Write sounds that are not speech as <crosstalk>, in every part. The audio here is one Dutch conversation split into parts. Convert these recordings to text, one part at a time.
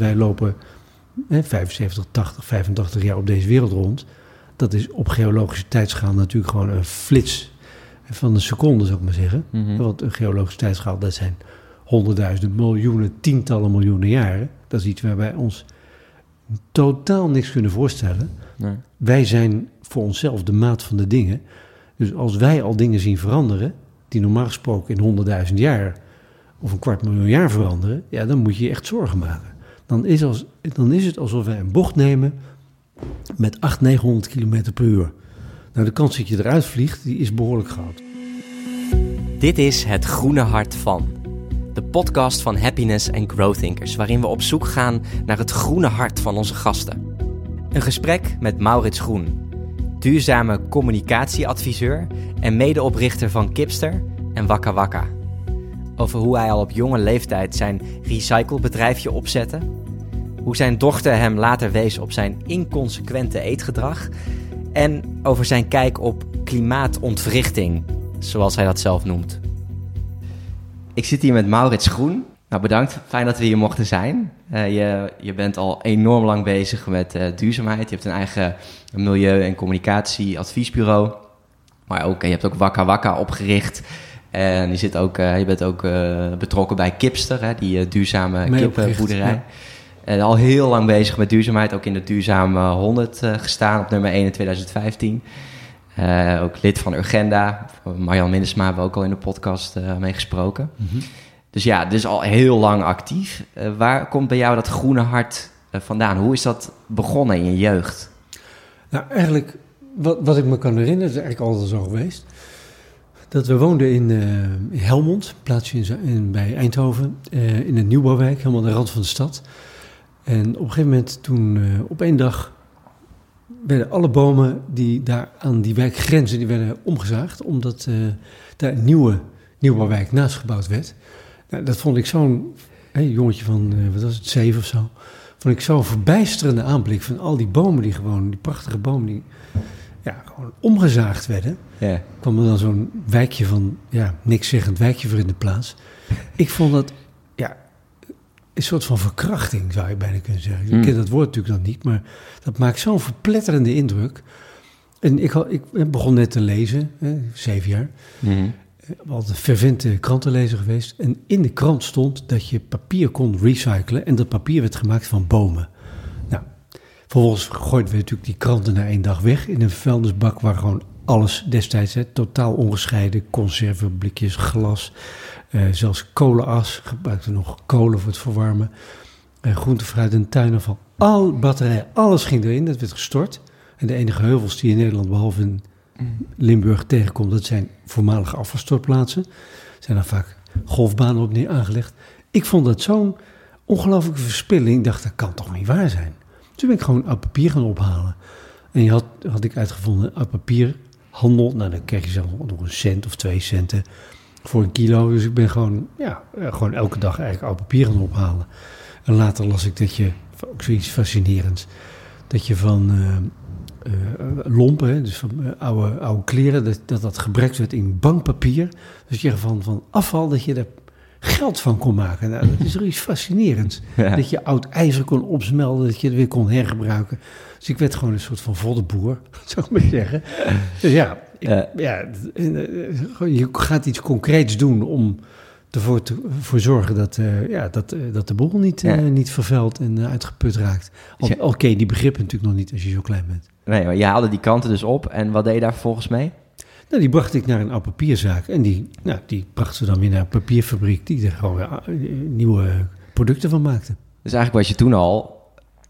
Wij lopen hè, 75, 80, 85 jaar op deze wereld rond. Dat is op geologische tijdschaal natuurlijk gewoon een flits van een seconde, zou ik maar zeggen. Mhm. Want een geologische tijdschaal, dat zijn honderdduizenden, miljoenen, tientallen miljoenen jaren. Dat is iets waar wij ons totaal niks kunnen voorstellen. Nee. Wij zijn voor onszelf de maat van de dingen. Dus als wij al dingen zien veranderen, die normaal gesproken in honderdduizend jaar of een kwart miljoen jaar veranderen, ja, dan moet je je echt zorgen maken. Dan is, als, dan is het alsof wij een bocht nemen met 800, 900 km per uur. Nou, de kans dat je eruit vliegt, die is behoorlijk groot. Dit is Het Groene Hart van. De podcast van Happiness and Growth Thinkers, waarin we op zoek gaan naar het groene hart van onze gasten. Een gesprek met Maurits Groen, duurzame communicatieadviseur en medeoprichter van Kipster en Wakka Wakka. Over hoe hij al op jonge leeftijd zijn recyclebedrijfje opzette, hoe zijn dochter hem later wees op zijn inconsequente eetgedrag en over zijn kijk op klimaatontwrichting, zoals hij dat zelf noemt. Ik zit hier met Maurits Groen. Nou, bedankt. Fijn dat we hier mochten zijn. Eh, je, je bent al enorm lang bezig met eh, duurzaamheid. Je hebt een eigen milieu- en communicatieadviesbureau. Maar ook, je hebt ook Wakka Wakka opgericht. En je, zit ook, eh, je bent ook eh, betrokken bij Kipster, hè, die eh, duurzame kippenboerderij. En al heel lang bezig met duurzaamheid. Ook in de duurzame 100 eh, gestaan op nummer 1 in 2015. Eh, ook lid van Urgenda. Marjan Minnesma hebben we ook al in de podcast eh mee gesproken. Dus ja, dus al heel lang actief. Waar komt bij jou dat groene hart vandaan? Hoe is dat begonnen in je jeugd? Nou, eigenlijk, wat, wat ik me kan herinneren, is eigenlijk altijd zo geweest. Dat we woonden in, eh, in Helmond, een plaatsje in, bij Eindhoven, eh, in een nieuwbouwwijk, helemaal aan de rand van de stad. En op een gegeven moment, toen eh, op één dag, werden alle bomen die daar aan die wijk grenzen, die werden omgezaagd, omdat daar een nieuwe nieuwbouwwijk naast gebouwd werd. Nou, dat vond ik zo'n jongetje van, wat was het, zeven of zo. Vond ik zo'n verbijsterende aanblik van al die bomen die gewoon, die prachtige bomen die ja, gewoon omgezaagd werden. Ja. kwam er dan zo'n wijkje van, ja, niks zeggend wijkje voor in de plaats. Ik vond dat, ja, een soort van verkrachting zou je bijna kunnen zeggen. Hmm. Ik ken dat woord natuurlijk dan niet, maar dat maakt zo'n verpletterende indruk. En ik, had, ik begon net te lezen, hè, zeven jaar. Ben altijd een fervente krantenlezer geweest. En in de krant stond dat je papier kon recyclen. En dat papier werd gemaakt van bomen. Vervolgens gooiden we natuurlijk die kranten na één dag weg. In een vuilnisbak waar gewoon alles destijds, hè, totaal ongescheiden. Conserven, blikjes, glas. eh, zelfs kolenas. Gebruikten nog kolen voor het verwarmen. eh, groente, fruit en tuinafval. Al batterijen, alles ging erin. Dat werd gestort. En de enige heuvels die in Nederland, behalve in Limburg tegenkomt, dat zijn voormalige afvalstortplaatsen. Zijn daar vaak golfbanen op neer aangelegd. Ik vond dat zo'n ongelooflijke verspilling. Ik dacht, dat kan toch niet waar zijn? Toen ben ik gewoon oud papier gaan ophalen. En je had, had ik uitgevonden, oud papier handel. Nou, dan krijg je zelf nog een cent of twee centen voor een kilo. Dus ik ben gewoon, ja, eh, gewoon elke dag eigenlijk oud papier gaan ophalen. En later las ik dat je, ook zoiets fascinerends, dat je van eh, eh, lompen, dus van oude, oude kleren, dat, dat dat werd in bankpapier. Dus je van, van afval, dat je daar geld van kon maken. Nou, dat is <laughs> er iets fascinerends. Ja. Dat je oud ijzer kon opsmelten, dat je het weer kon hergebruiken. Dus ik werd gewoon een soort van voddenboer, <laughs> zou ik maar zeggen. Dus ja, ik- Ja. ja eh, je gaat iets concreets doen om ervoor te voor zorgen dat, eh, ja, dat, eh, dat de boel niet, Ja. niet vervuild en uitgeput raakt. Je die begrippen natuurlijk nog niet als je zo klein bent. Nee, maar je haalde die kranten dus op. En wat deed je daar vervolgens mee? Nou, die bracht ik naar een oud papierzaak. En die, nou, die bracht ze dan weer naar een papierfabriek die er gewoon eh, nieuwe producten van maakte. Dus eigenlijk was je toen al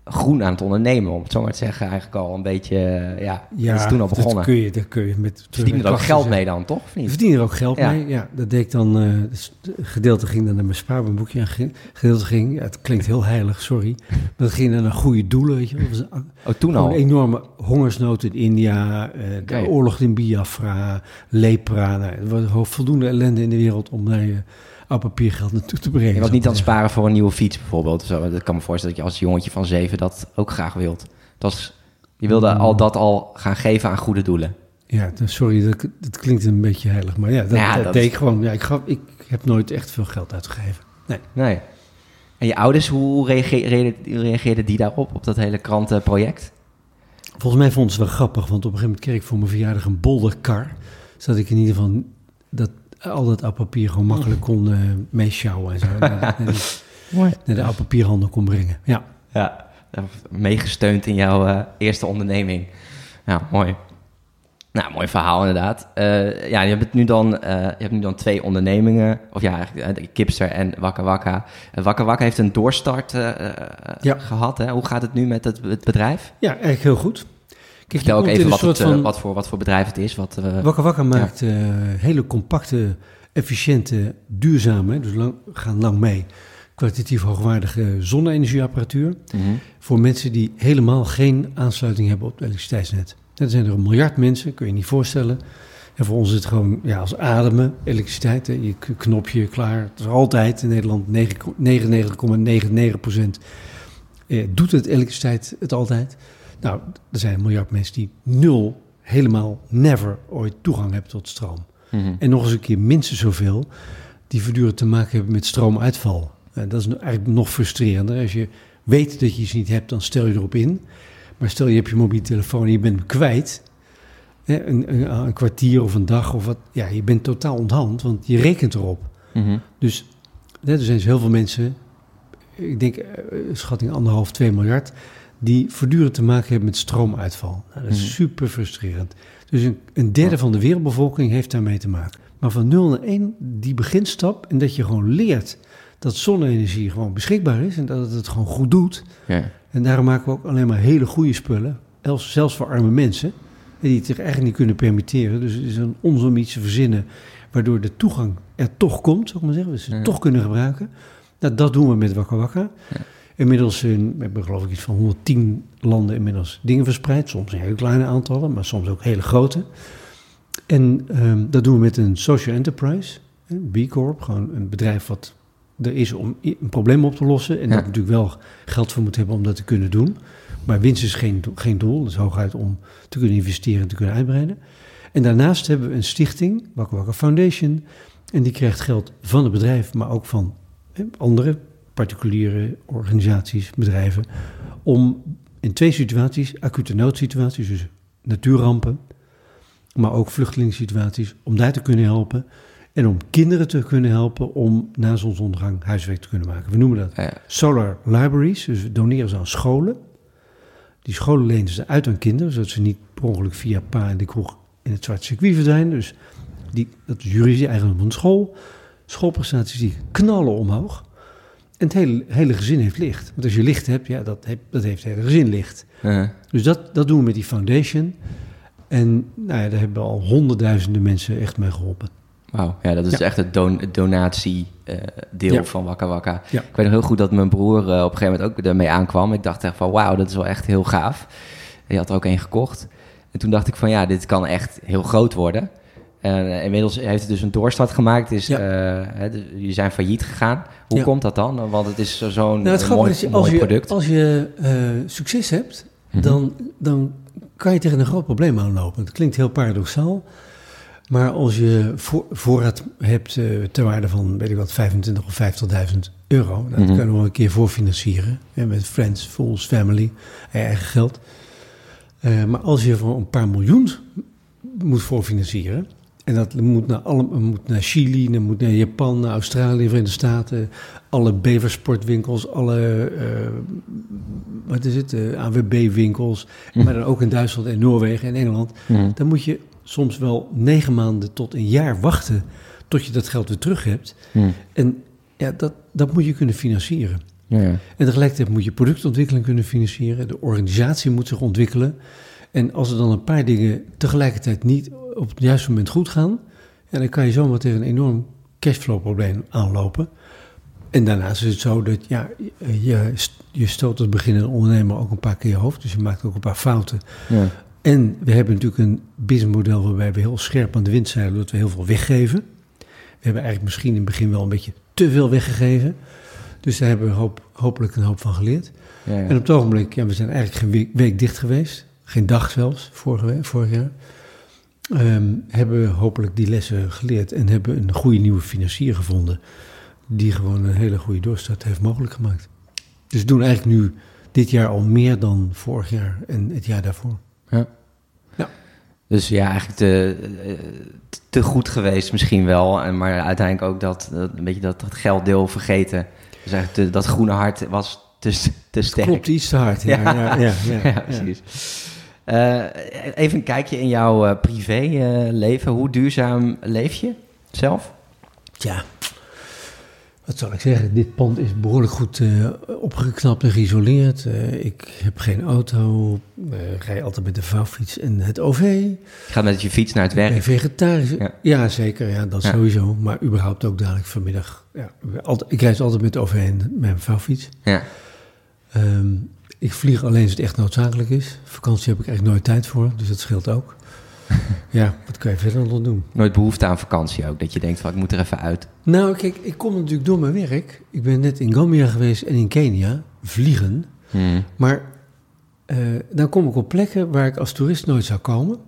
groen aan het ondernemen, om het zo maar te zeggen. Eigenlijk al een beetje, eh, ja, dat is toen al begonnen. Dat kun je, dat kun je met... Verdiende er ook geld mee dan, toch? Niet? verdiende er ook geld Ja. mee. Ja, dat deed ik dan. dus een gedeelte ging dan naar mijn spaarboekje. En ge- gedeelte ging. Ja, het klinkt heel heilig, sorry. Maar dat ging dan naar goede doelen. Weet je. wel. Oh, toen al? een enorme hongersnood in India. eh, de oorlog in Biafra. Lepra. Nou, er was voldoende ellende in de wereld om naar je oud papiergeld naartoe te brengen. Je was niet aan het maar sparen voor een nieuwe fiets bijvoorbeeld. Zo. Dat kan me voorstellen dat je als jongetje van zeven dat ook graag wilt. Dat was, je wilde Mm. al dat al gaan geven aan goede doelen. Ja, sorry, dat, dat klinkt een beetje heilig. Maar ja, dat, Ja, dat dat deed is- ik gewoon. Ja, ik, gaf, ik heb nooit echt veel geld uitgegeven. Nee. Nee. En je ouders, hoe reageerden, reageerden die daarop, op dat hele krantenproject? Volgens mij vonden ze het wel grappig, want op een gegeven moment kreeg ik voor mijn verjaardag een bolderkar. Zodat ik in ieder geval dat, al dat oud papier gewoon makkelijk kon uh, meeschouwen en zo. <laughs> naar, de, naar, de, kon brengen. Ja. Ja, meegesteund in jouw uh, eerste onderneming. Ja, mooi. Nou, mooi verhaal inderdaad. Uh, ja, je hebt nu dan, uh, je hebt nu dan twee ondernemingen. Of ja, eigenlijk Kipster en Wakka Wakka. Wakka Wakka heeft een doorstart ja. gehad. Hè? Hoe gaat het nu met het, het bedrijf? Ja, eigenlijk heel goed. Kijk, Vertel ook even wat, het, van... wat, voor, wat voor bedrijf het is. Wat, Wakka Wakka maakt ja. hele compacte, efficiënte, duurzame, dus lang, gaan lang mee, kwalitatief hoogwaardige zonne-energieapparatuur. Mm -hmm. Voor mensen die helemaal geen aansluiting hebben op het elektriciteitsnet. Er zijn er een miljard mensen, kun je je niet voorstellen. En voor ons is het gewoon ja, als ademen, elektriciteit. Hè. Je knopje klaar. Het is altijd in Nederland 99,99 procent eh, doet het elektriciteit het altijd. Nou, er zijn een miljard mensen die nul, helemaal never ooit toegang hebben tot stroom. Mm -hmm. En nog eens een keer minstens zoveel die voortdurend te maken hebben met stroomuitval. En dat is eigenlijk nog frustrerender. Als je weet dat je iets niet hebt, dan stel je erop in. Maar stel je hebt je mobiele telefoon en je bent hem kwijt. Hè, een, een, een, kwartier of een dag of wat. Ja, je bent totaal onthand, want je rekent erop. Mm -hmm. Dus hè, er zijn dus heel veel mensen, ik denk schatting anderhalf, twee miljard, die voortdurend te maken hebben met stroomuitval. Nou, dat is -hmm. super frustrerend. Dus een, een derde van de wereldbevolking heeft daarmee te maken. Maar van 0 naar 1, die beginstap en dat je gewoon leert dat zonne-energie gewoon beschikbaar is en dat het het gewoon goed doet. Ja. En daarom maken we ook alleen maar hele goede spullen, zelfs voor arme mensen, die het zich eigenlijk niet kunnen permitteren. Dus het is een ons om iets te verzinnen waardoor de toegang er toch komt, zou ik maar zeggen. We ze ja. toch kunnen gebruiken. Nou, dat doen we met Wakka Wakka. Ja. Inmiddels in, we hebben geloof ik iets van 110 landen inmiddels dingen verspreid. Soms in hele kleine aantallen, maar soms ook hele grote. En um, dat doen we met een social enterprise, B Corp, gewoon een bedrijf wat er is om een probleem op te lossen. En ja. dat natuurlijk wel geld voor moet hebben om dat te kunnen doen. Maar winst is geen, geen doel. Dat is hooguit om te kunnen investeren en te kunnen uitbreiden. En daarnaast hebben we een stichting, Wakka Wakka Foundation. En die krijgt geld van het bedrijf, maar ook van andere particuliere organisaties, bedrijven. Om in twee situaties, acute noodsituaties, dus natuurrampen, maar ook vluchtelingssituaties, om daar te kunnen helpen. En om kinderen te kunnen helpen om na zonsondergang huiswerk te kunnen maken. We noemen dat ja. solar libraries. Dus we doneren ze aan scholen. Die scholen lenen ze uit aan kinderen, zodat ze niet per ongeluk via pa en de kroeg in het zwarte circuit verdwijnen. Dus die, dat is juridisch eigenlijk van school. Schoolprestaties die knallen omhoog. En het hele, hele gezin heeft licht. Want als je licht hebt, ja, dat, heeft, dat heeft het hele gezin licht. Dus dat, dat doen we met die foundation. En nou ja, daar hebben al honderdduizenden mensen echt mee geholpen. Wauw, ja, dat is ja. echt het, don donatiedeel uh, ja. van Wakka Wakka. Ja. Ik weet nog heel goed dat mijn broer uh, op een gegeven moment ook ermee aankwam. Ik dacht echt van, wauw, dat is wel echt heel gaaf. Hij had er ook één gekocht. En toen dacht ik van, ja, dit kan echt heel groot worden. Uh, inmiddels heeft het dus een doorstart gemaakt. Is, ja. uh, jullie zijn failliet gegaan. Hoe ja. komt dat dan? Want het is zo'n nou, mooi, is, mooi je, product. Als je uh, succes hebt, mm -hmm. dan, dan kan je tegen een groot probleem aanlopen. Het klinkt heel paradoxaal. Maar als je voor, voorraad hebt uh, ter waarde van, weet ik wat, 25 of 50.000 euro, dat mm -hmm. kan je nog een keer voorfinancieren. Hè, met friends, fools, family, eigen geld. Uh, maar als je voor een paar miljoen moet voorfinancieren, en dat moet naar, alle, moet naar Chili, dat moet naar Japan, naar Australië, Verenigde Staten, alle beversportwinkels, alle, uh, wat is het, uh, AWB-winkels, mm. maar dan ook in Duitsland en Noorwegen en Engeland. Mm. Dan moet je soms wel negen maanden tot een jaar wachten tot je dat geld weer terug hebt. Mm. En ja, dat, dat moet je kunnen financieren. Ja, ja. En tegelijkertijd moet je productontwikkeling kunnen financieren, de organisatie moet zich ontwikkelen. En als er dan een paar dingen tegelijkertijd niet op het juiste moment goed gaan, ja, dan kan je zomaar tegen een enorm cashflow-probleem aanlopen. En daarnaast is het zo dat ja, je, je stoot als beginnende ondernemer ook een paar keer je hoofd. Dus je maakt ook een paar fouten. Ja. En we hebben natuurlijk een businessmodel waarbij we heel scherp aan de wind zijn, dat we heel veel weggeven. We hebben eigenlijk misschien in het begin wel een beetje te veel weggegeven. Dus daar hebben we hoop, hopelijk een hoop van geleerd. Ja, ja. En op het ogenblik, ja, we zijn eigenlijk geen week, week dicht geweest. Geen dag zelfs, vorige, vorig jaar. Um, hebben we hopelijk die lessen geleerd en hebben een goede nieuwe financier gevonden. die gewoon een hele goede doorstart heeft mogelijk gemaakt. Dus we doen eigenlijk nu dit jaar al meer dan vorig jaar en het jaar daarvoor. Ja. Ja. Dus ja, eigenlijk te, te goed geweest misschien wel. En Maar uiteindelijk ook dat, dat een beetje dat, dat gelddeel vergeten. Dus eigenlijk te- dat groene hart was te, te sterk. Klopt iets te hard. Ja, <laughs> ja, ja, Ja, precies. Eh, even een kijkje in jouw eh, privéleven. Hoe duurzaam leef je zelf? Ja, wat zal ik zeggen? Dit pand is behoorlijk goed eh, opgeknapt en geïsoleerd. Eh, ik heb geen auto, eh, rij altijd met de vouwfiets en het OV. Je gaat met je fiets naar het werk. vegetarisch. Ja. Ja, zeker. Ja, dat Ja. sowieso. Maar überhaupt ook dadelijk vanmiddag. Ja, altijd, ik reis altijd met de OV en met mijn vouwfiets. Ja. Ehm, ik vlieg alleen als het echt noodzakelijk is. Vakantie heb ik eigenlijk nooit tijd voor, dus dat scheelt ook. <laughs> ja, wat kan je verder nog doen? Nooit behoefte aan vakantie ook. Dat je denkt van ik moet er even uit. Nou, kijk, ik kom natuurlijk door mijn werk. Ik ben net in Gambia geweest en in Kenia, vliegen. Hmm. Maar eh, dan kom ik op plekken waar ik als toerist nooit zou komen.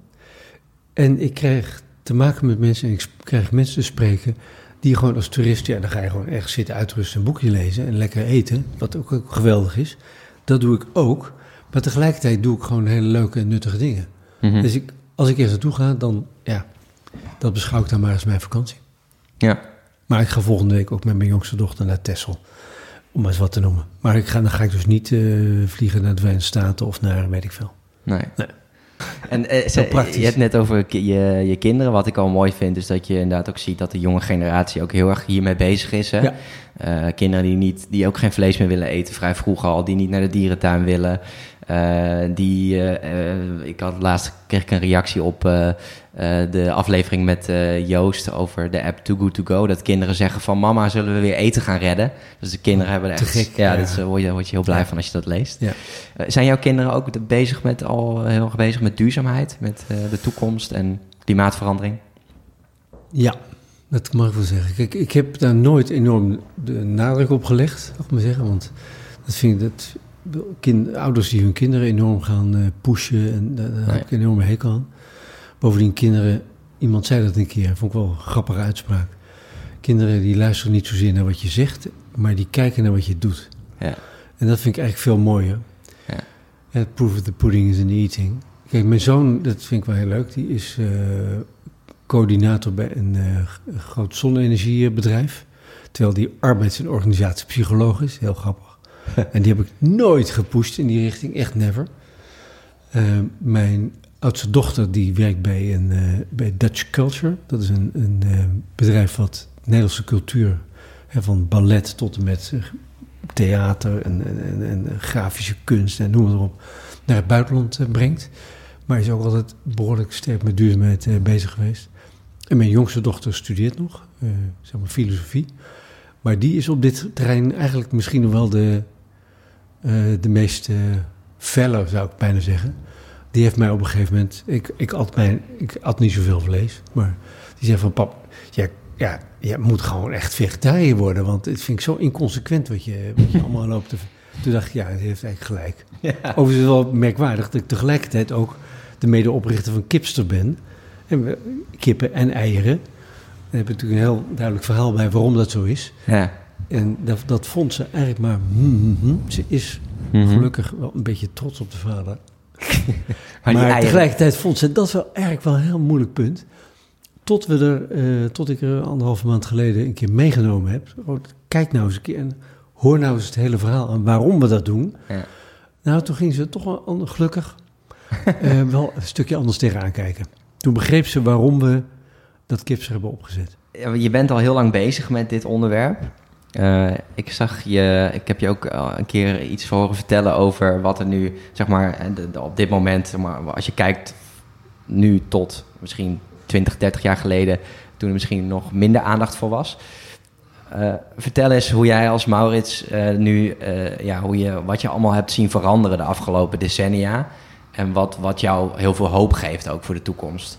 En ik krijg te maken met mensen en ik krijg mensen te spreken die gewoon als toerist, ja, dan ga je gewoon ergens zitten uitrusten, een boekje lezen en lekker eten, wat ook, ook geweldig is. Dat doe ik ook. Maar tegelijkertijd doe ik gewoon hele leuke en nuttige dingen. Mhm. Dus ik, als ik ergens naartoe ga, dan, ja, dat beschouw ik dan maar als mijn vakantie. Ja. Maar ik ga volgende week ook met mijn jongste dochter naar Texel. Om maar eens wat te noemen. Maar ik ga, dan ga ik dus niet eh, vliegen naar de Verenigde Staten of naar weet ik veel. Nee. Nee. <laughs> En eh, ze- je hebt net over je, je kinderen. Wat ik al mooi vind, is dat je inderdaad ook ziet dat de jonge generatie ook heel erg hiermee bezig is. Hè? Ja. Eh, kinderen die, niet, die ook geen vlees meer willen eten, vrij vroeg al, die niet naar de dierentuin willen. Eh, die, eh, eh, ik had laatst kreeg ik een reactie op de aflevering met Joost over de app Too Good To Go. Dat kinderen zeggen van mama, zullen we weer eten gaan redden? Dus de kinderen hebben er Te echt... gek, ja, ja. eh, word, je, word je heel blij van als je dat leest. Ja. Zijn jouw kinderen ook bezig met al heel erg bezig met duurzaamheid, met de toekomst en klimaatverandering? Ja, dat mag ik wel zeggen. Kijk, ik heb daar nooit enorm de nadruk op gelegd, mag ik maar zeggen. Want dat vind ik dat kind, ouders die hun kinderen enorm gaan eh, pushen. En daar, daar Nee. heb ik een enorme hekel aan. Bovendien, kinderen, iemand zei dat een keer, vond ik wel een grappige uitspraak. Kinderen die luisteren niet zozeer naar wat je zegt, maar die kijken naar wat je doet. Ja. En dat vind ik eigenlijk veel mooier. Ja. Ja, proof of the pudding is in the eating. Kijk, mijn zoon, dat vind ik wel heel leuk, die is eh, coördinator bij een eh, groot zonne-energiebedrijf. Terwijl die arbeids- en organisatiepsycholoog is, heel grappig. <laughs> en die heb ik nooit gepusht in die richting, echt never. Eh, mijn oudste dochter die werkt bij, een, eh, bij Dutch Culture. Dat is een, een eh, bedrijf wat Nederlandse cultuur, hè, van ballet tot en met eh, theater en, en, en, en grafische kunst en noem maar op, naar het buitenland eh, brengt. Maar is ook altijd behoorlijk sterk met duurzaamheid eh, bezig geweest. En mijn jongste dochter studeert nog, eh, zeg maar filosofie. Maar die is op dit terrein eigenlijk misschien wel de, eh, de meest eh felle, zou ik bijna zeggen. Die heeft mij op een gegeven moment... Ik, ik, at mijn, ik at niet zoveel vlees, maar die zei van... Pap, ja, ja, je moet gewoon echt vegetariër worden... want het vind ik zo inconsequent wat je, wat je <laughs> allemaal loopt te... Toen dacht ik, ja, het heeft eigenlijk gelijk. Overigens is het wel merkwaardig dat ik tegelijkertijd ook... de medeoprichter van Kipster ben. En we, kippen en eieren. Daar heb ik natuurlijk een heel duidelijk verhaal bij waarom dat zo is. Ja. En dat, dat vond ze eigenlijk maar... hmm, hmm, hmm. Ze is gelukkig wel een beetje trots op de vader. <laughs> Maar tegelijkertijd vond ze dat wel eigenlijk wel een heel moeilijk punt. Tot, we er, eh, tot ik er anderhalve maand geleden een keer meegenomen heb. Oh, kijk nou eens een keer en hoor nou eens het hele verhaal en waarom we dat doen. Ja. Nou, toen ging ze toch wel gelukkig <laughs> eh, wel een stukje anders tegenaan kijken. Toen begreep ze waarom we dat kipser hebben opgezet. Ja, Je bent al heel lang bezig met dit onderwerp. Eh, ik zag je, ik heb je ook al een keer iets horen vertellen over wat er nu, zeg maar, eh, op dit moment, maar, als je kijkt nu tot misschien 20, 30 jaar geleden, toen er misschien nog minder aandacht voor was. Eh, vertel eens hoe jij als Maurits eh, nu, eh, ja, hoe je, wat je allemaal hebt zien veranderen de afgelopen decennia. En wat, wat jou heel veel hoop geeft ook voor de toekomst.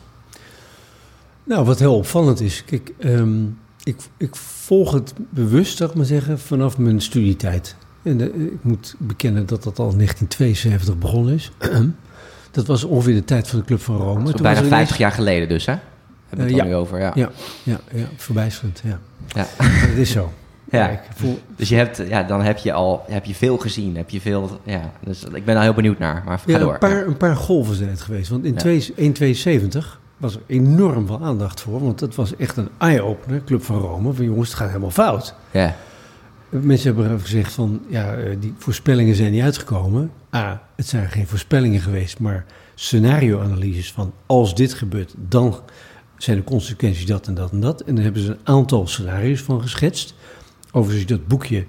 Nou, wat heel opvallend is, kijk, ehm, ik, ik volg het bewust, zou ik maar zeggen, vanaf mijn studietijd. En eh, ik moet bekennen dat dat al in 1972 begonnen is. <clears throat> dat was ongeveer de tijd van de Club van Rome. Toen bijna was er 50 jaar geleden dus, hè? Hebben we het ja. nu over, ja. Ja, ja, ja verbijsterend, ja. Ja. <laughs> Dat is zo. Ja. ik voel, Dus je hebt, ja, dan heb je al heb je veel gezien. Heb je veel, ja, dus ik ben daar heel benieuwd naar. Maar ga ja, door. een, paar, een paar golven zijn het geweest. Want in Ja. twee- 1,72 was er enorm veel aandacht voor. Want dat was echt een eye-opener, Club van Rome. Van jongens, het gaat helemaal fout. Ja, Mensen hebben gezegd van, ja, eh, die voorspellingen zijn niet uitgekomen. A, het zijn geen voorspellingen geweest, maar scenario-analyses van als dit gebeurt, dan zijn de consequenties dat en dat en dat. En daar hebben ze een aantal scenario's van geschetst. Overigens, dat boekje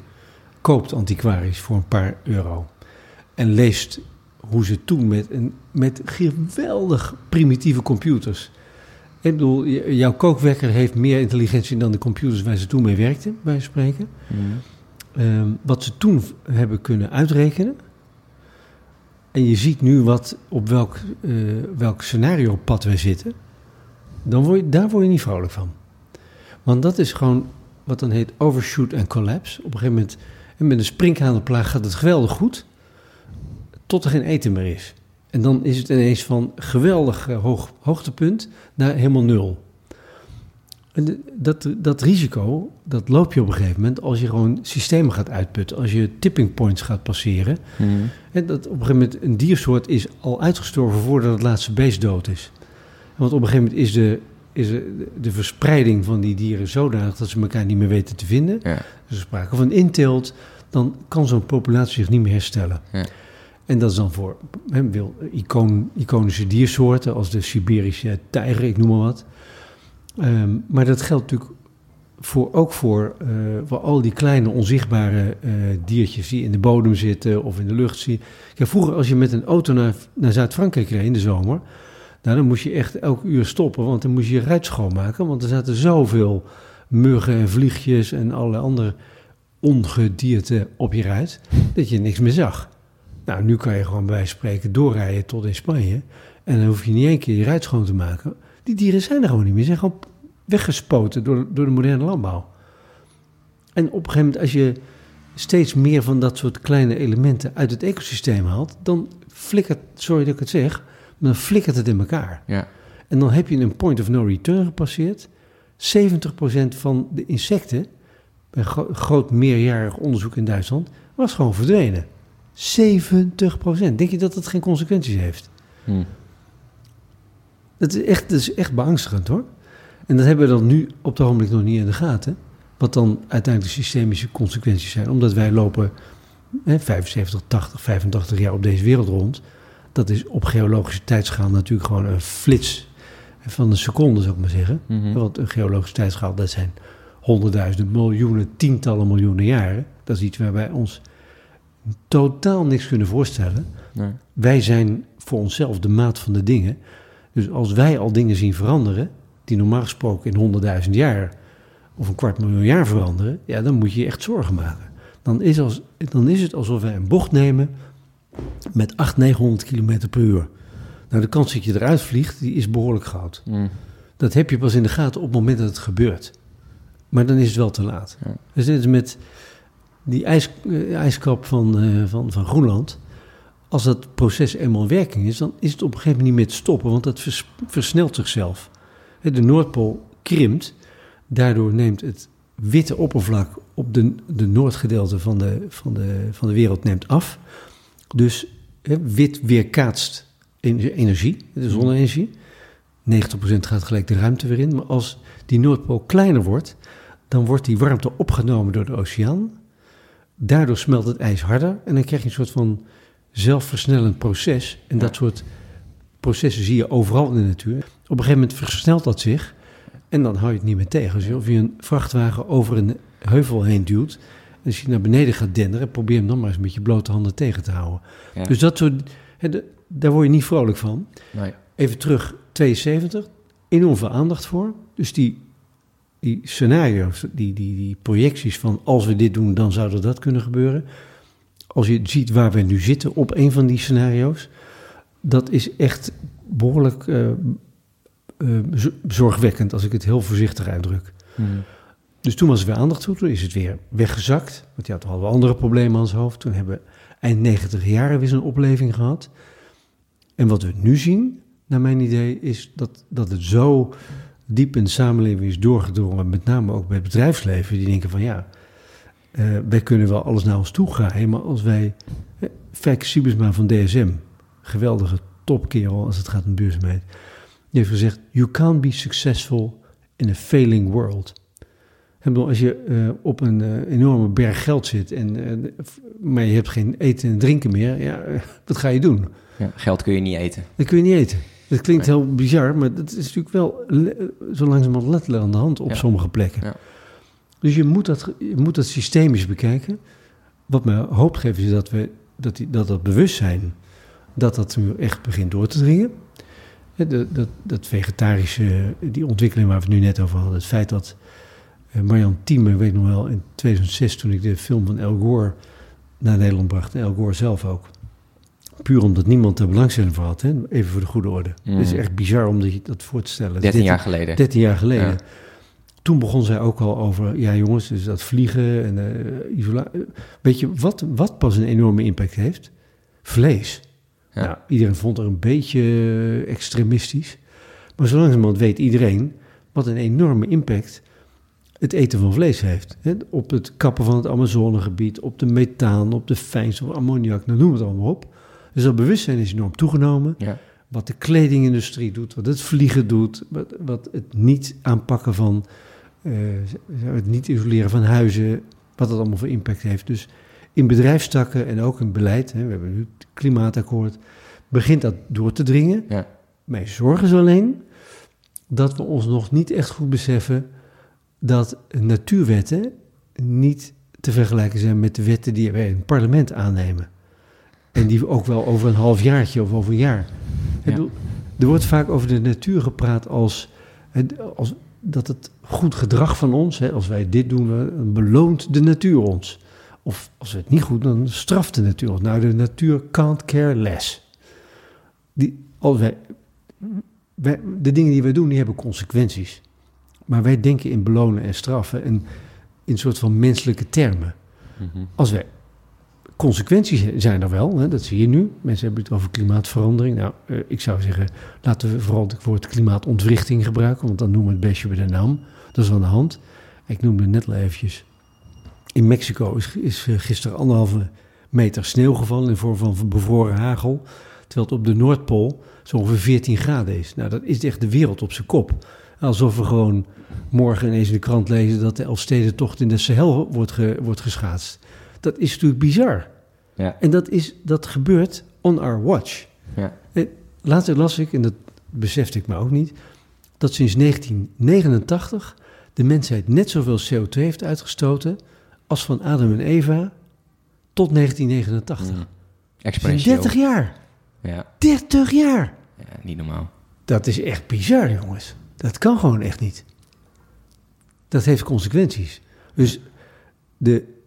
koopt, antiquarisch, voor een paar euro. En leest hoe ze toen met, een, met geweldig primitieve computers. Ik bedoel, jouw kookwekker heeft meer intelligentie dan de computers waar ze toen mee werkten, bij spreken. Mhm. Ehm, wat ze toen hebben kunnen uitrekenen. En je ziet nu wat, op welk, eh welk scenario-pad wij zitten. Dan word je, daar word je niet vrolijk van. Want dat is gewoon wat dan heet overshoot en collapse. Op een gegeven moment, en met een sprinkhanenplaag gaat het geweldig goed. Tot er geen eten meer is. En dan is het ineens van geweldig eh, hoog, hoogtepunt naar helemaal nul. En dat, dat risico, dat loop je op een gegeven moment als je gewoon systemen gaat uitputten. Als je tipping points gaat passeren. Mhm. En dat op een gegeven moment een diersoort is al uitgestorven voordat het laatste beest dood is. Want op een gegeven moment is de, is de, de verspreiding van die dieren zodanig dat ze elkaar niet meer weten te vinden. Ja. Dus er sprake van inteelt, dan kan zo'n populatie zich niet meer herstellen. Ja. En dat is dan voor hè, wil, iconische diersoorten als de Siberische tijger, ik noem maar wat. Ehm, maar dat geldt natuurlijk voor, ook voor, eh, voor al die kleine onzichtbare eh, diertjes die in de bodem zitten of in de lucht zien. Vroeger als je met een auto naar, naar Zuid-Frankrijk reed in de zomer, nou, dan moest je echt elk uur stoppen, want dan moest je je ruit schoonmaken, want er zaten zoveel muggen en vliegjes en allerlei andere ongedierte op je ruit, dat je niks meer zag. Nou, nu kan je gewoon bij spreken doorrijden tot in Spanje en dan hoef je niet één keer je ruit schoon te maken. Die dieren zijn er gewoon niet meer, ze zijn gewoon weggespoten door, door de moderne landbouw. En op een gegeven moment, als je steeds meer van dat soort kleine elementen uit het ecosysteem haalt, dan flikkert, sorry dat ik het zeg, maar dan flikkert het in elkaar. Ja. En dan heb je een point of no return gepasseerd. 70% van de insecten, bij gro- groot meerjarig onderzoek in Duitsland, was gewoon verdwenen. 70%. Denk je dat dat geen consequenties heeft? Mhm. Dat is echt, dat is echt beangstigend hoor. En dat hebben we dan nu op het ogenblik nog niet in de gaten. Wat dan uiteindelijk de systemische consequenties zijn. Omdat wij lopen hè, 75, 80, 85 jaar op deze wereld rond. Dat is op geologische tijdschaal natuurlijk gewoon een flits van een seconde, zou ik maar zeggen. Mhm. Want een geologische tijdschaal, dat zijn honderdduizenden, miljoenen, tientallen miljoenen jaren. Dat is iets waar wij ons totaal niks kunnen voorstellen. Nee. Wij zijn voor onszelf de maat van de dingen. Dus als wij al dingen zien veranderen, die normaal gesproken in honderdduizend jaar of een kwart miljoen jaar veranderen, ja, dan moet je je echt zorgen maken. Dan is, als, dan is het alsof wij een bocht nemen met 800, 900 km per uur. Nou, de kans dat je eruit vliegt, die is behoorlijk groot. Mhm. Dat heb je pas in de gaten op het moment dat het gebeurt. Maar dan is het wel te laat. Ja. Dus dit is met die ijs, eh, ijskap van, eh, van, van Groenland. Als dat proces eenmaal in werking is, dan is het op een gegeven moment niet meer te stoppen, want dat vers- versnelt zichzelf. De Noordpool krimpt, daardoor neemt het witte oppervlak op de, de noordgedeelte van de, van, de, van de wereld neemt af. Dus hè, wit weerkaatst en- energie, de zonne-energie. 90% gaat gelijk de ruimte weer in. Maar als die Noordpool kleiner wordt, dan wordt die warmte opgenomen door de oceaan. Daardoor smelt het ijs harder en dan krijg je een soort van zelfversnellend proces. En dat soort processen zie je overal in de natuur. Op een gegeven moment versnelt dat zich en dan hou je het niet meer tegen. Dus of je een vrachtwagen over een heuvel heen duwt en als je naar beneden gaat denderen, probeer hem dan maar eens met je blote handen tegen te houden. Ja. Dus dat soort, de- daar word je niet vrolijk van. Nee. Even terug, 72, enorm veel aandacht voor. Dus die, die scenario's, die, die, die projecties van als we dit doen, dan zou er dat kunnen gebeuren. Als je ziet waar we nu zitten op een van die scenario's, dat is echt behoorlijk eh, eh, zorgwekkend, als ik het heel voorzichtig uitdruk. Mhm. Dus toen was er weer aandacht voor, toen is het weer weggezakt. Want ja, toen hadden we andere problemen aan zijn hoofd. Toen hebben we eind 90 jaren weer zo'n opleving gehad. En wat we nu zien, naar mijn idee, is dat, dat het zo diep in de samenleving is doorgedrongen. Met name ook bij het bedrijfsleven. Die denken van ja, eh, wij kunnen wel alles naar ons toe graaien, maar als wij... Fijke Siebesma van DSM, geweldige topkerel als het gaat om duurzaamheid... die heeft gezegd, you can't be successful in a failing world. Bedoel, als je eh, op een eh, enorme berg geld zit, en, maar je hebt geen eten en drinken meer, ja, <laughs> wat ga je doen? Ja, geld kun je niet eten. Dat kun je niet eten. Dat klinkt heel bizar, maar dat is natuurlijk wel zo langzamerhand letterlijk aan de hand op Ja. sommige plekken. Ja. Dus je moet, dat, je moet dat systemisch bekijken. Wat me hoop geeft is dat, we, dat, die, dat dat bewustzijn, dat dat nu echt begint door te dringen. De- dat, dat vegetarische, die ontwikkeling waar we het nu net over hadden. Het feit dat eh, Marjan Thieme, weet nog wel, in 2006 toen ik de film van El Gore naar Nederland bracht. En El Gore zelf ook. Puur omdat niemand er belangstelling voor had. Hè? Even voor de goede orde. Mhm. Het is echt bizar om dat voor te stellen. 13 jaar geleden. 13 jaar geleden. Ja. Toen begon zij ook al over, ja jongens, dus dat vliegen en eh, Weet je wat, wat pas een enorme impact heeft? Vlees. Ja. Nou, iedereen vond er een beetje extremistisch. Maar zo langzamerhand weet iedereen wat een enorme impact het eten van vlees heeft. Hè? Op het kappen van het Amazonegebied, op de methaan, op de fijnstof, ammoniak, nou noem het allemaal op. Dus dat bewustzijn is enorm toegenomen Ja. wat de kledingindustrie doet, wat het vliegen doet, wat, wat het niet aanpakken van, eh, het niet isoleren van huizen, wat dat allemaal voor impact heeft. Dus in bedrijfstakken en ook in beleid, hè, we hebben nu het klimaatakkoord, begint dat door te dringen. Ja. Mijn zorg is alleen dat we ons nog niet echt goed beseffen dat natuurwetten niet te vergelijken zijn met de wetten die wij in het parlement aannemen. En die ook wel over een half jaartje of over een jaar. Ja. Er wordt vaak over de natuur gepraat als, als dat het goed gedrag van ons, hè, als wij dit doen, dan beloont de natuur ons. Of als we het niet goed doen, dan straft de natuur ons. Nou, de natuur can't care less. Die, als wij, wij, de dingen die wij doen, die hebben consequenties. Maar wij denken in belonen en straffen en in een soort van menselijke termen. Mhm. Als wij consequenties zijn er wel, hè, dat zie je nu. Mensen hebben het over klimaatverandering. Nou, eh, ik zou zeggen, laten we vooral het woord klimaatontwrichting gebruiken, want dan noemen we het bestje bij de naam. Dat is aan de hand. Ik noemde net al eventjes. In Mexico is, is eh, gisteren anderhalve meter sneeuw gevallen in vorm van bevroren hagel. Terwijl het op de Noordpool zo ongeveer 14 graden is. Nou, dat is echt de wereld op zijn kop. Alsof we gewoon morgen ineens in de krant lezen dat de Elfstedentocht in de Sahel wordt, wordt geschaatst. Dat is natuurlijk bizar. Ja. En dat, is, dat gebeurt on our watch. Ja. Eh, Later las ik, en dat besefte ik me ook niet, dat sinds 1989 de mensheid net zoveel CO2 heeft uitgestoten als van Adam en Eva tot 1989. Mm. Dat is Exponentieel. 30 jaar. Ja. 30 jaar. ja, niet normaal. Dat is echt bizar, jongens. Dat kan gewoon echt niet. Dat heeft consequenties. Dus de,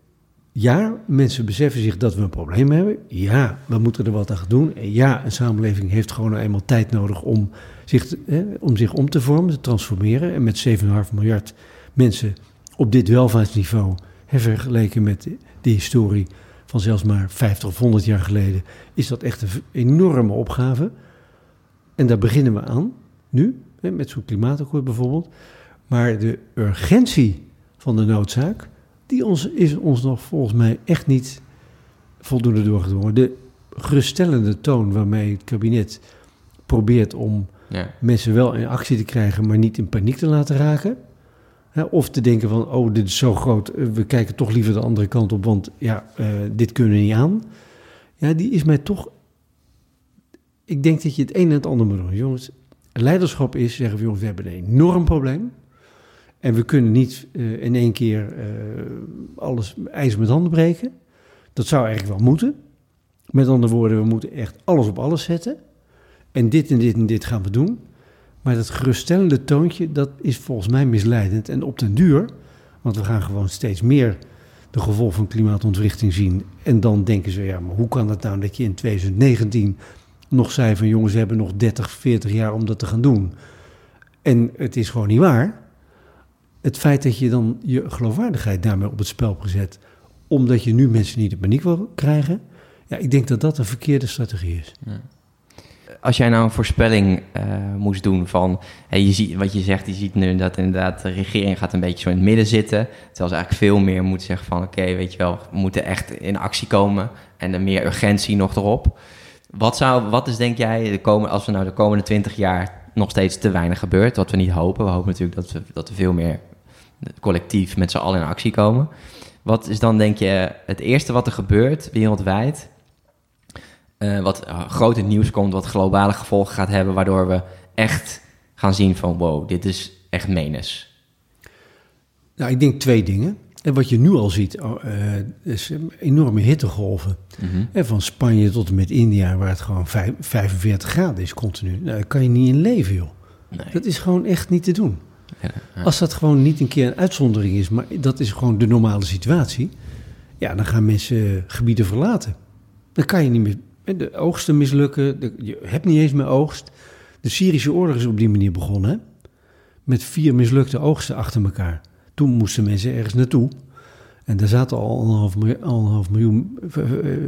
ja, mensen beseffen zich dat we een probleem hebben. Ja, we moeten er wat aan doen. En ja, een samenleving heeft gewoon eenmaal tijd nodig om zich, hè, om zich om te vormen, te transformeren. En met 7,5 miljard mensen op dit welvaartsniveau, hè, vergeleken met de, historie van zelfs maar 50 of 100 jaar geleden, is dat echt een enorme opgave. En daar beginnen we aan, nu, hè, met zo'n klimaatakkoord bijvoorbeeld. Maar de urgentie van de noodzaak, die ons, is ons nog volgens mij echt niet voldoende doorgedrongen. De geruststellende toon waarmee het kabinet probeert om Ja. mensen wel in actie te krijgen, maar niet in paniek te laten raken. Hè, of te denken van, oh, dit is zo groot, eh, we kijken toch liever de andere kant op, want ja, eh, dit kunnen we niet aan. Ja, die is mij toch... Ik denk dat je het een en het ander moet doen. Jongens, leiderschap is zeggen we, jongens, we hebben een enorm probleem. En we kunnen niet eh, in één keer eh, alles ijs met handen breken. Dat zou eigenlijk wel moeten. Met andere woorden, we moeten echt alles op alles zetten. En dit en dit en dit gaan we doen. Maar dat geruststellende toontje, dat is volgens mij misleidend. En op den duur, want we gaan gewoon steeds meer de gevolgen van klimaatontwrichting zien. En dan denken ze, ja, maar hoe kan het nou dat je in 2019 nog zei van jongens, we hebben nog 30, 40 jaar om dat te gaan doen. En het is gewoon niet waar. Het feit dat je dan je geloofwaardigheid daarmee op het spel gezet, omdat je nu mensen niet in paniek wil krijgen. Ja, ik denk dat dat een verkeerde strategie is. als jij nou een voorspelling uh, moest doen van... Hey, je ziet, wat je zegt, je ziet nu dat inderdaad de regering gaat een beetje zo in het midden zitten. Terwijl ze eigenlijk veel meer moet zeggen van... oké, weet je wel, we moeten echt in actie komen. En er meer urgentie nog erop. Wat, zou, wat is denk jij, de komen, als we nou de komende twintig jaar nog steeds te weinig gebeurt... wat we niet hopen. We hopen natuurlijk dat we, dat we veel meer collectief met z'n allen in actie komen. Wat is dan denk je het eerste wat er gebeurt wereldwijd uh, wat uh, groot in nieuws komt, wat globale gevolgen gaat hebben, waardoor we echt gaan zien van wow, dit is echt menens? Nou, ik denk twee dingen. En wat je nu al ziet, uh, is enorme hittegolven. Mm -hmm. van Spanje tot en met India, waar het gewoon 45 graden is continu. Nou, daar kan je niet in leven, joh. Nee. Dat is gewoon echt niet te doen. Als dat gewoon niet een keer een uitzondering is, maar dat is gewoon de normale situatie. Ja, dan gaan mensen gebieden verlaten. Dan kan je niet meer de oogsten mislukken, de, je hebt niet eens meer oogst. De Syrische oorlog is op die manier begonnen, hè? met vier mislukte oogsten achter elkaar. Toen moesten mensen ergens naartoe. En daar zaten al anderhalf miljoen, anderhalf miljoen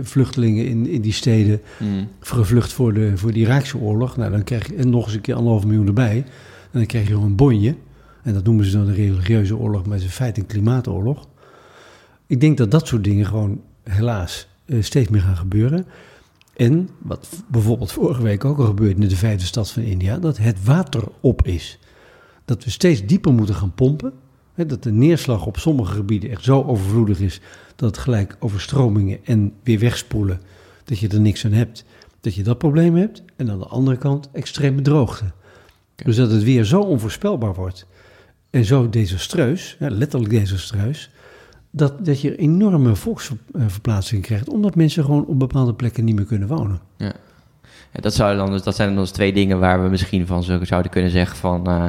vluchtelingen in, in die steden. Mm. Gevlucht voor de, voor de Iraakse oorlog. Nou, dan krijg je en nog eens een keer anderhalf miljoen erbij. En dan krijg je nog een bonje. En dat noemen ze dan de religieuze oorlog, maar het is in feite een klimaatoorlog. Ik denk dat dat soort dingen gewoon helaas uh, steeds meer gaan gebeuren. En wat bijvoorbeeld vorige week ook al gebeurde in de vijfde stad van India, dat het water op is. Dat we steeds dieper moeten gaan pompen. Hè, dat de neerslag op sommige gebieden echt zo overvloedig is dat het gelijk overstromingen en weer wegspoelen, dat je er niks aan hebt. Dat je dat probleem hebt. En aan de andere kant extreme droogte. Dus dat het weer zo onvoorspelbaar wordt en zo desastreus, letterlijk desastreus, dat, dat je enorme volksverplaatsing krijgt, omdat mensen gewoon op bepaalde plekken niet meer kunnen wonen. Ja. ja dat, zou dan dus, dat zijn dan dus twee dingen waar we misschien van zouden kunnen zeggen van... Uh,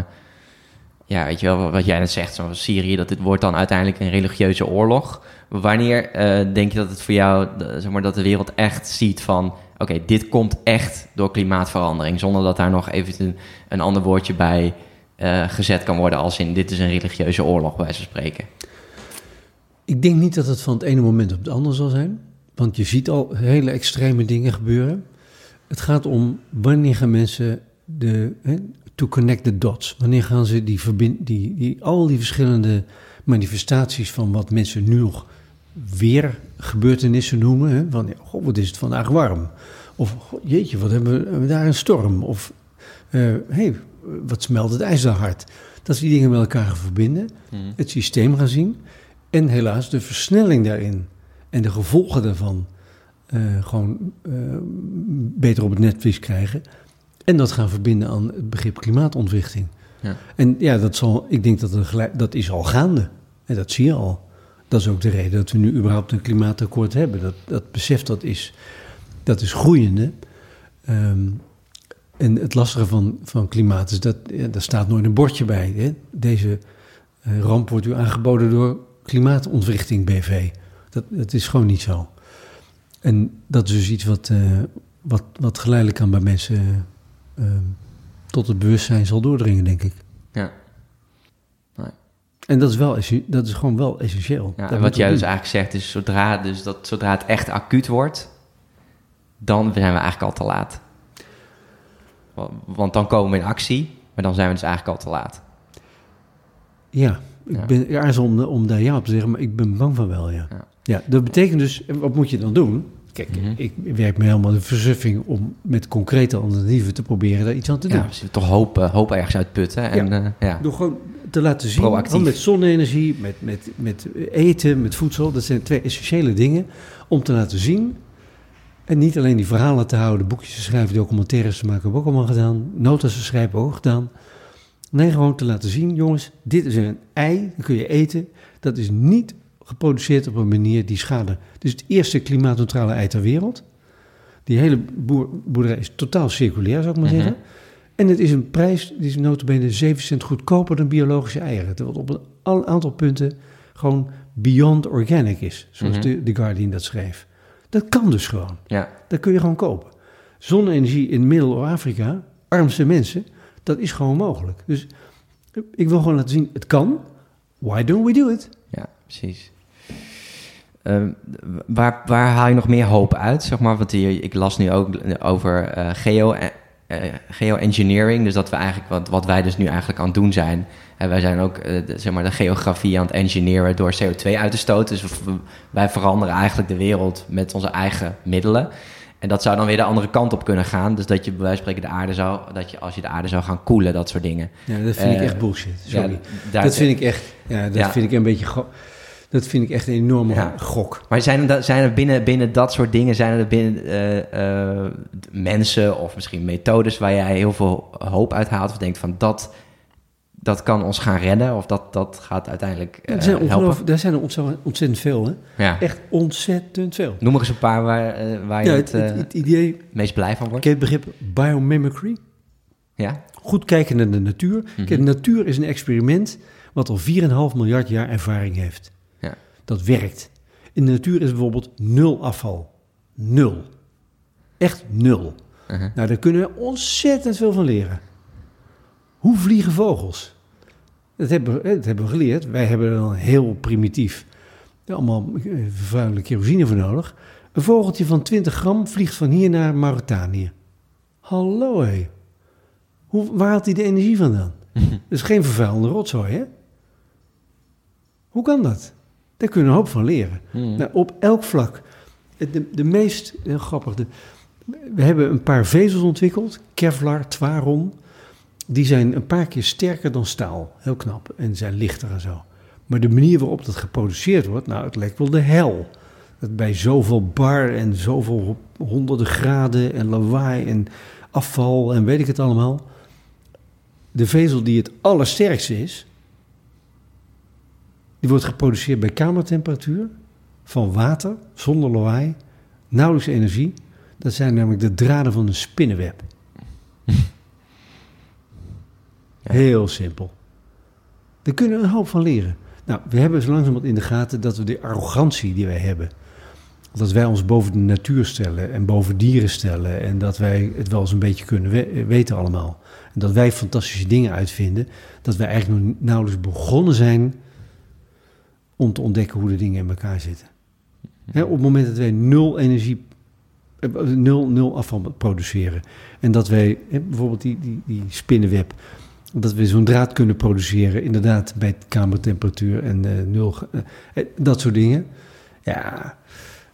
ja, weet je wel, wat jij net zegt, zoals Syrië, dat dit wordt dan uiteindelijk een religieuze oorlog. Wanneer uh, denk je dat het voor jou, zeg maar, dat de wereld echt ziet van... oké, dit komt echt door klimaatverandering, zonder dat daar nog even een, een ander woordje bij uh, gezet kan worden als in dit is een religieuze oorlog, bij ze spreken? Ik denk niet dat het van het ene moment op het andere zal zijn. Want je ziet al hele extreme dingen gebeuren. Het gaat om wanneer gaan mensen de, hè, to connect the dots. Wanneer gaan ze die, verbind, die, die, al die verschillende manifestaties van wat mensen nu nog weer gebeurtenissen noemen. Hè, van, ja, wat is het vandaag warm? Of jeetje, wat hebben we, daar een storm? Of uh, hey, wat smelt het ijs daar hard? Dat ze die dingen met elkaar gaan verbinden, mhm. het systeem gaan zien. En helaas de versnelling daarin en de gevolgen daarvan uh, gewoon uh, beter op het netvlies krijgen. En dat gaan verbinden aan het begrip klimaatontwrichting. Ja. En ja, dat, zal, ik denk dat gelijk, dat is al gaande. En dat zie je al. Dat is ook de reden dat we nu überhaupt een klimaatakkoord hebben. Dat, dat besef dat is, dat is groeiende. Um, en het lastige van, van klimaat is dat ja, daar staat nooit een bordje bij. Hè? Deze uh, ramp wordt u aangeboden door klimaatontwrichting BV. Dat, dat is gewoon niet zo. En dat is dus iets wat, uh, wat, wat geleidelijk aan bij mensen uh, tot het bewustzijn zal doordringen, denk ik. Ja. Nee. En dat is, wel, dat is gewoon wel essentieel. Ja, en wat jij dus eigenlijk zegt, is zodra, dus dat, zodra het echt acuut wordt, dan zijn we eigenlijk al te laat. Want dan komen we in actie, maar dan zijn we dus eigenlijk al te laat. Ja, ik ben aarzel om, om daar ja op te zeggen, maar ik ben bang van wel, ja. ja. ja dat betekent dus, wat moet je dan doen? Kijk, mhm. ik werk me helemaal de versuffing om met concrete alternatieven te proberen daar iets aan te doen. Ja, toch hoop, hoop ergens uitputten. En, ja. Uh, ja. Door gewoon te laten zien, Proactief. met zonne-energie, met, met, met eten, met voedsel. Dat zijn twee essentiële dingen om te laten zien. En niet alleen die verhalen te houden, boekjes te schrijven, documentaires te maken, hebben we ook allemaal gedaan. Notas te schrijven, ook gedaan. Nee, gewoon te laten zien, jongens, dit is een ei, dat kun je eten. Dat is niet geproduceerd op een manier die schade. Is het eerste klimaatneutrale ei ter wereld. Die hele boerderij is totaal circulair, zou ik maar mhm. zeggen. En het is een prijs, die is notabene 7 cent goedkoper dan biologische eieren. Terwijl het op een aantal punten gewoon beyond organic is, zoals mm de, Guardian dat schreef. Dat kan dus gewoon. Ja. Dat kun je gewoon kopen. Zonne-energie in Middel-Afrika, armste mensen, dat is gewoon mogelijk. Dus ik wil gewoon laten zien, het kan. Why don't we do it? Ja, precies. Uh, waar, waar haal je nog meer hoop uit? Zeg maar, want ik las nu ook over uh, geo uh, geoengineering. Dus dat we eigenlijk, wat, wat wij dus nu eigenlijk aan het doen zijn. En wij zijn ook uh, de, zeg maar de geografie aan het engineeren door CO2 uit te stoten. Dus wij veranderen eigenlijk de wereld met onze eigen middelen. En dat zou dan weer de andere kant op kunnen gaan. Dus dat je bij wijze van spreken de aarde zou, dat je als je de aarde zou gaan koelen, dat soort dingen. Ja, dat vind ik echt bullshit. Sorry. Ja, dat vind ik echt, ja, dat vind ik een beetje. Dat vind ik echt een enorme ja. gok. Maar zijn er, zijn er binnen, binnen dat soort dingen, zijn er binnen uh, uh, mensen of misschien methodes waar jij heel veel hoop uit haalt? Of denkt van dat, dat kan ons gaan redden of dat, dat gaat uiteindelijk uh, er zijn helpen? Daar zijn er ontzettend veel, hè? Ja. Echt ontzettend veel. Noem er eens een paar waar, waar je het, het, het, idee, meest blij van wordt. Ken je het begrip biomimicry? Ja. Goed kijken naar de natuur. Mm -hmm. de natuur is een experiment wat al 4,5 miljard jaar ervaring heeft. Dat werkt. In de natuur is bijvoorbeeld nul afval. Nul. Echt nul. Uh -huh. Nou, daar kunnen we ontzettend veel van leren. Hoe vliegen vogels? Dat hebben, dat hebben we geleerd. Wij hebben er dan heel primitief allemaal vervuilende kerosine voor nodig. Een vogeltje van 20 gram vliegt van hier naar Mauritanië. Hallo hé. Hoe, waar haalt hij de energie vandaan? <laughs> dat is geen vervuilende rotzooi, hè? Hoe kan dat? Daar kunnen we een hoop van leren. Hmm. Nou, op elk vlak. De, de meest, heel grappig, de, we hebben een paar vezels ontwikkeld, Kevlar, Twaron. Die zijn een paar keer sterker dan staal. Heel knap. En zijn lichter en zo. Maar de manier waarop dat geproduceerd wordt, nou, het lijkt wel de hel. Dat bij zoveel bar en zoveel honderden graden en lawaai en afval en weet ik het allemaal. De vezel die het allersterkste is, die wordt geproduceerd bij kamertemperatuur, van water, zonder lawaai, nauwelijks energie. Dat zijn namelijk de draden van een spinnenweb. Heel simpel. Daar kunnen we een hoop van leren. Nou, we hebben zo langzamerhand in de gaten dat we de arrogantie die wij hebben, dat wij ons boven de natuur stellen en boven dieren stellen en dat wij het wel eens een beetje kunnen we weten allemaal. En dat wij fantastische dingen uitvinden, dat wij eigenlijk nog nauwelijks begonnen zijn om te ontdekken hoe de dingen in elkaar zitten. Op het moment dat wij nul energie, nul, nul afval produceren en dat wij bijvoorbeeld die, die, die spinnenweb, dat we zo'n draad kunnen produceren, inderdaad bij kamertemperatuur en uh, nul, uh, dat soort dingen. Ja,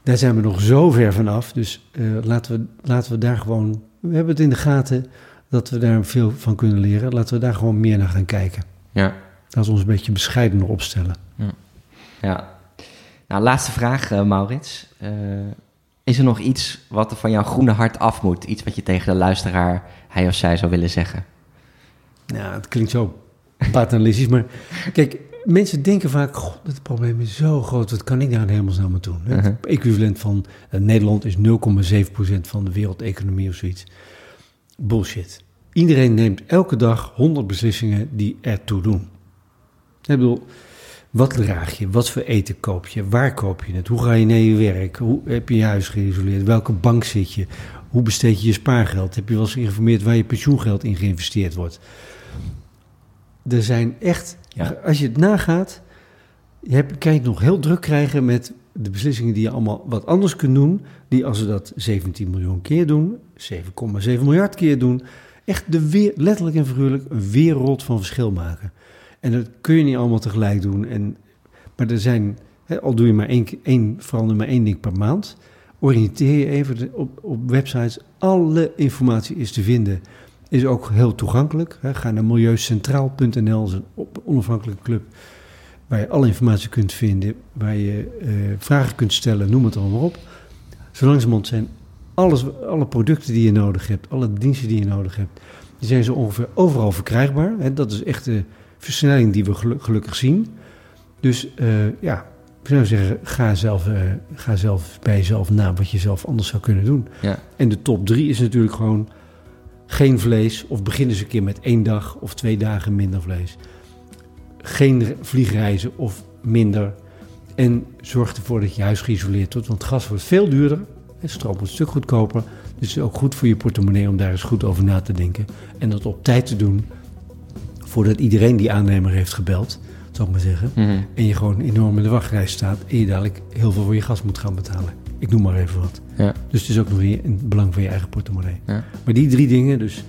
daar zijn we nog zo ver vanaf. Dus uh, laten, we, laten we daar gewoon, we hebben het in de gaten dat we daar veel van kunnen leren. Laten we daar gewoon meer naar gaan kijken. Ja. Laten we ons een beetje bescheidener opstellen. Ja. Ja. Nou, laatste vraag, Maurits. Is er nog iets wat er van jouw groene hart af moet? Iets wat je tegen de luisteraar, hij of zij, zou willen zeggen? Ja, het klinkt zo paternalistisch, maar kijk, mensen denken vaak, god, het probleem is zo groot, wat kan ik daar helemaal aan doen? Uh -huh. Het equivalent van, uh, Nederland is 0,7% van de wereldeconomie of zoiets. Bullshit. Iedereen neemt elke dag 100 beslissingen die ertoe doen. Ik bedoel, wat draag je? Wat voor eten koop je? Waar koop je het? Hoe ga je naar je werk? Hoe heb je je huis geïsoleerd? Welke bank zit je? Hoe besteed je je spaargeld? Heb je wel eens geïnformeerd waar je pensioengeld in geïnvesteerd wordt? Er zijn echt, ja. als je het nagaat, je hebt, kan je het nog heel druk krijgen met de beslissingen die je allemaal wat anders kunt doen. Die als we dat 17 miljoen keer doen, 7,7 miljard keer doen, echt de weer, letterlijk en figuurlijk een wereld van verschil maken. En dat kun je niet allemaal tegelijk doen. En, maar er zijn, hè, al doe je maar één, één, verander maar één ding per maand. Oriënteer je even op, op websites. Alle informatie is te vinden. Is ook heel toegankelijk. Ga naar milieucentraal.nl, dat is een onafhankelijke club. Waar je alle informatie kunt vinden. Waar je uh, vragen kunt stellen, noem het allemaal op. Zo langzamerhand zijn alles, alle producten die je nodig hebt, alle diensten die je nodig hebt, die zijn zo ongeveer overal verkrijgbaar. Dat is echt de versnelling die we gelukkig zien. Dus uh, ja, ik zou zeggen, ga zelf, uh, ga zelf bij jezelf na wat je zelf anders zou kunnen doen. Ja. En de top drie is natuurlijk gewoon geen vlees of begin eens een keer met één dag of twee dagen minder vlees. Geen vliegreizen of minder. En zorg ervoor dat je huis geïsoleerd wordt, want gas wordt veel duurder en stroom wordt een stuk goedkoper. Dus het is ook goed voor je portemonnee om daar eens goed over na te denken. En dat op tijd te doen, voordat iedereen die aannemer heeft gebeld, zou ik maar zeggen. Mm -hmm. En je gewoon enorm in de wachtrij staat en je dadelijk heel veel voor je gas moet gaan betalen. Ik noem maar even wat. Ja. Dus het is ook nog in, in het belang van je eigen portemonnee. Ja. Maar die drie dingen, dus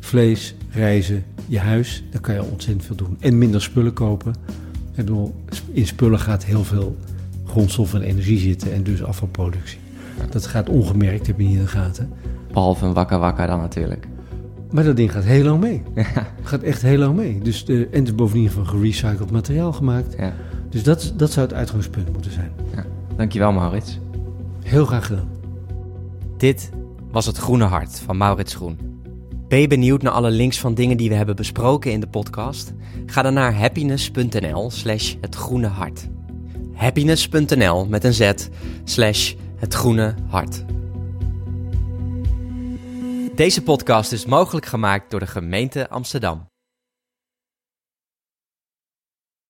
vlees, reizen, je huis, daar kan je ontzettend veel doen. En minder spullen kopen. Ik bedoel, in spullen gaat heel veel grondstof en energie zitten en dus afvalproductie. Dat gaat ongemerkt, heb je niet in de gaten. Behalve een wakka wakka dan natuurlijk. Maar dat ding gaat heel lang mee. Gaat echt heel lang mee. Dus de, en het is bovendien van gerecycled materiaal gemaakt. Ja. Dus dat, dat zou het uitgangspunt moeten zijn. ja. Dankjewel Maurits. Heel graag gedaan. Dit was het Groene Hart van Maurits Groen. Ben je benieuwd naar alle links van dingen die we hebben besproken in de podcast? Ga dan naar happiness.nl slash het groene hart. Happiness.nl met een z slash het groene hart. Deze podcast is mogelijk gemaakt door de gemeente Amsterdam.